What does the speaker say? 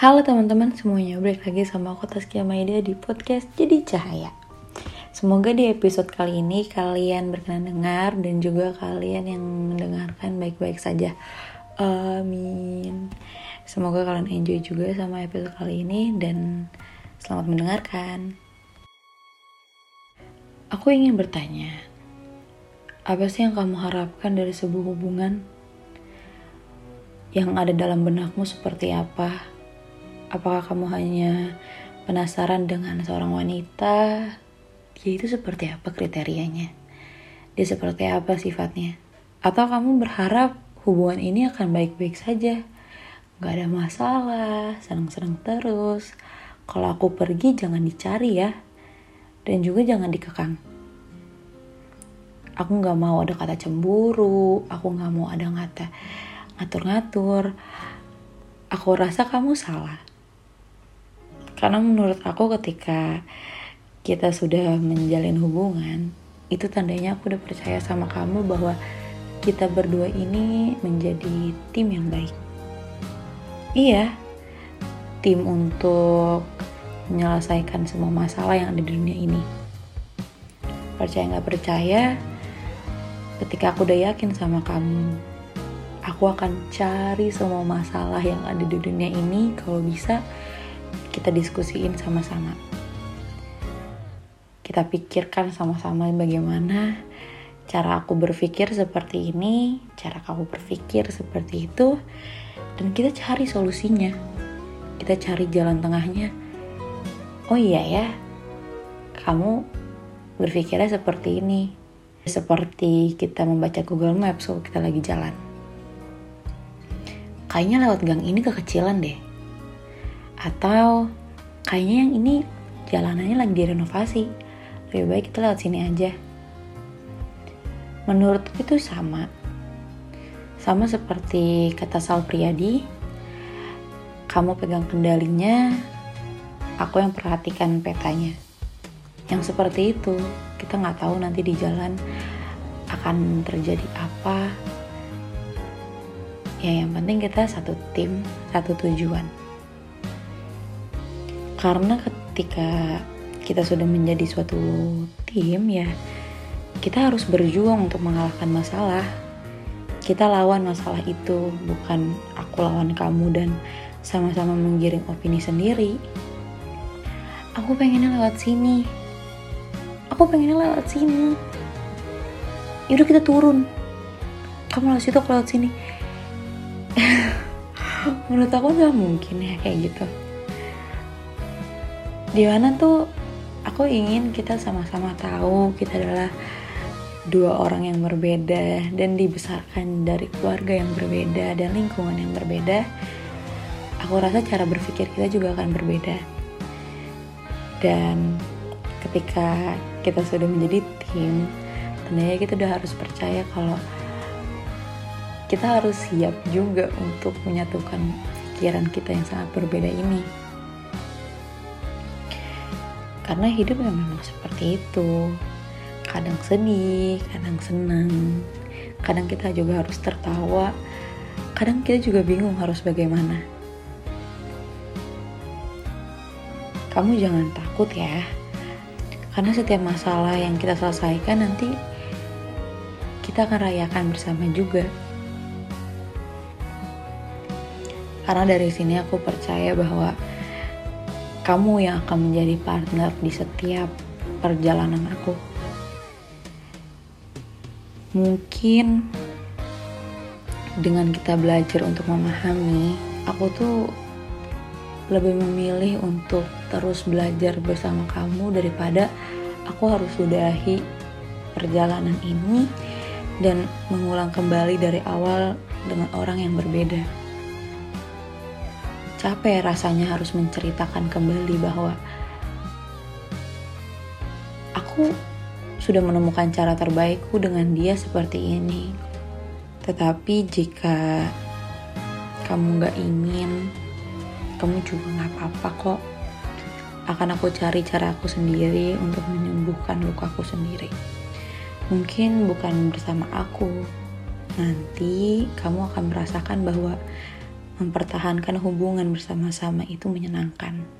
Halo teman-teman semuanya, balik lagi sama aku Taskia Maida di podcast Jadi Cahaya. Semoga di episode kali ini kalian berkenan dengar dan juga kalian yang mendengarkan baik-baik saja. Amin. Semoga kalian enjoy juga sama episode kali ini dan selamat mendengarkan. Aku ingin bertanya, apa sih yang kamu harapkan dari sebuah hubungan? Yang ada dalam benakmu seperti apa? Apakah kamu hanya penasaran dengan seorang wanita? Dia itu seperti apa kriterianya? Dia seperti apa sifatnya? Atau kamu berharap hubungan ini akan baik-baik saja? Gak ada masalah, senang-senang terus. Kalau aku pergi jangan dicari ya. Dan juga jangan dikekang. Aku gak mau ada kata cemburu, aku gak mau ada kata ngatur-ngatur. Aku rasa kamu salah karena menurut aku ketika kita sudah menjalin hubungan, itu tandanya aku udah percaya sama kamu bahwa kita berdua ini menjadi tim yang baik. Iya, tim untuk menyelesaikan semua masalah yang ada di dunia ini. Percaya nggak percaya, ketika aku udah yakin sama kamu, aku akan cari semua masalah yang ada di dunia ini kalau bisa kita diskusiin sama-sama. Kita pikirkan sama-sama bagaimana cara aku berpikir seperti ini, cara kamu berpikir seperti itu, dan kita cari solusinya. Kita cari jalan tengahnya. Oh iya ya, kamu berpikirnya seperti ini. Seperti kita membaca Google Maps kalau kita lagi jalan. Kayaknya lewat gang ini kekecilan deh atau kayaknya yang ini jalanannya lagi direnovasi. Lebih baik kita lewat sini aja. Menurut itu sama. Sama seperti kata Sal Priadi kamu pegang kendalinya aku yang perhatikan petanya. Yang seperti itu kita nggak tahu nanti di jalan akan terjadi apa. Ya yang penting kita satu tim satu tujuan karena ketika kita sudah menjadi suatu tim ya kita harus berjuang untuk mengalahkan masalah. Kita lawan masalah itu bukan aku lawan kamu dan sama-sama menggiring opini sendiri. Aku pengennya lewat sini. Aku pengennya lewat sini. Yaudah kita turun. Kamu lewat situ aku lewat sini. Menurut aku nggak mungkin ya kayak gitu di mana tuh aku ingin kita sama-sama tahu kita adalah dua orang yang berbeda dan dibesarkan dari keluarga yang berbeda dan lingkungan yang berbeda aku rasa cara berpikir kita juga akan berbeda. Dan ketika kita sudah menjadi tim tentunya kita udah harus percaya kalau kita harus siap juga untuk menyatukan pikiran kita yang sangat berbeda ini karena hidup memang seperti itu. Kadang sedih kadang senang. Kadang kita juga harus tertawa. Kadang kita juga bingung harus bagaimana. Kamu jangan takut ya. Karena setiap masalah yang kita selesaikan nanti kita akan rayakan bersama juga. Karena dari sini aku percaya bahwa kamu yang akan menjadi partner di setiap perjalanan aku. Mungkin dengan kita belajar untuk memahami, aku tuh lebih memilih untuk terus belajar bersama kamu daripada aku harus sudahi perjalanan ini dan mengulang kembali dari awal dengan orang yang berbeda capek rasanya harus menceritakan kembali bahwa aku sudah menemukan cara terbaikku dengan dia seperti ini. Tetapi jika kamu gak ingin, kamu juga gak apa-apa kok. Akan aku cari cara aku sendiri untuk menyembuhkan lukaku sendiri. Mungkin bukan bersama aku. Nanti kamu akan merasakan bahwa mempertahankan hubungan bersama-sama itu menyenangkan.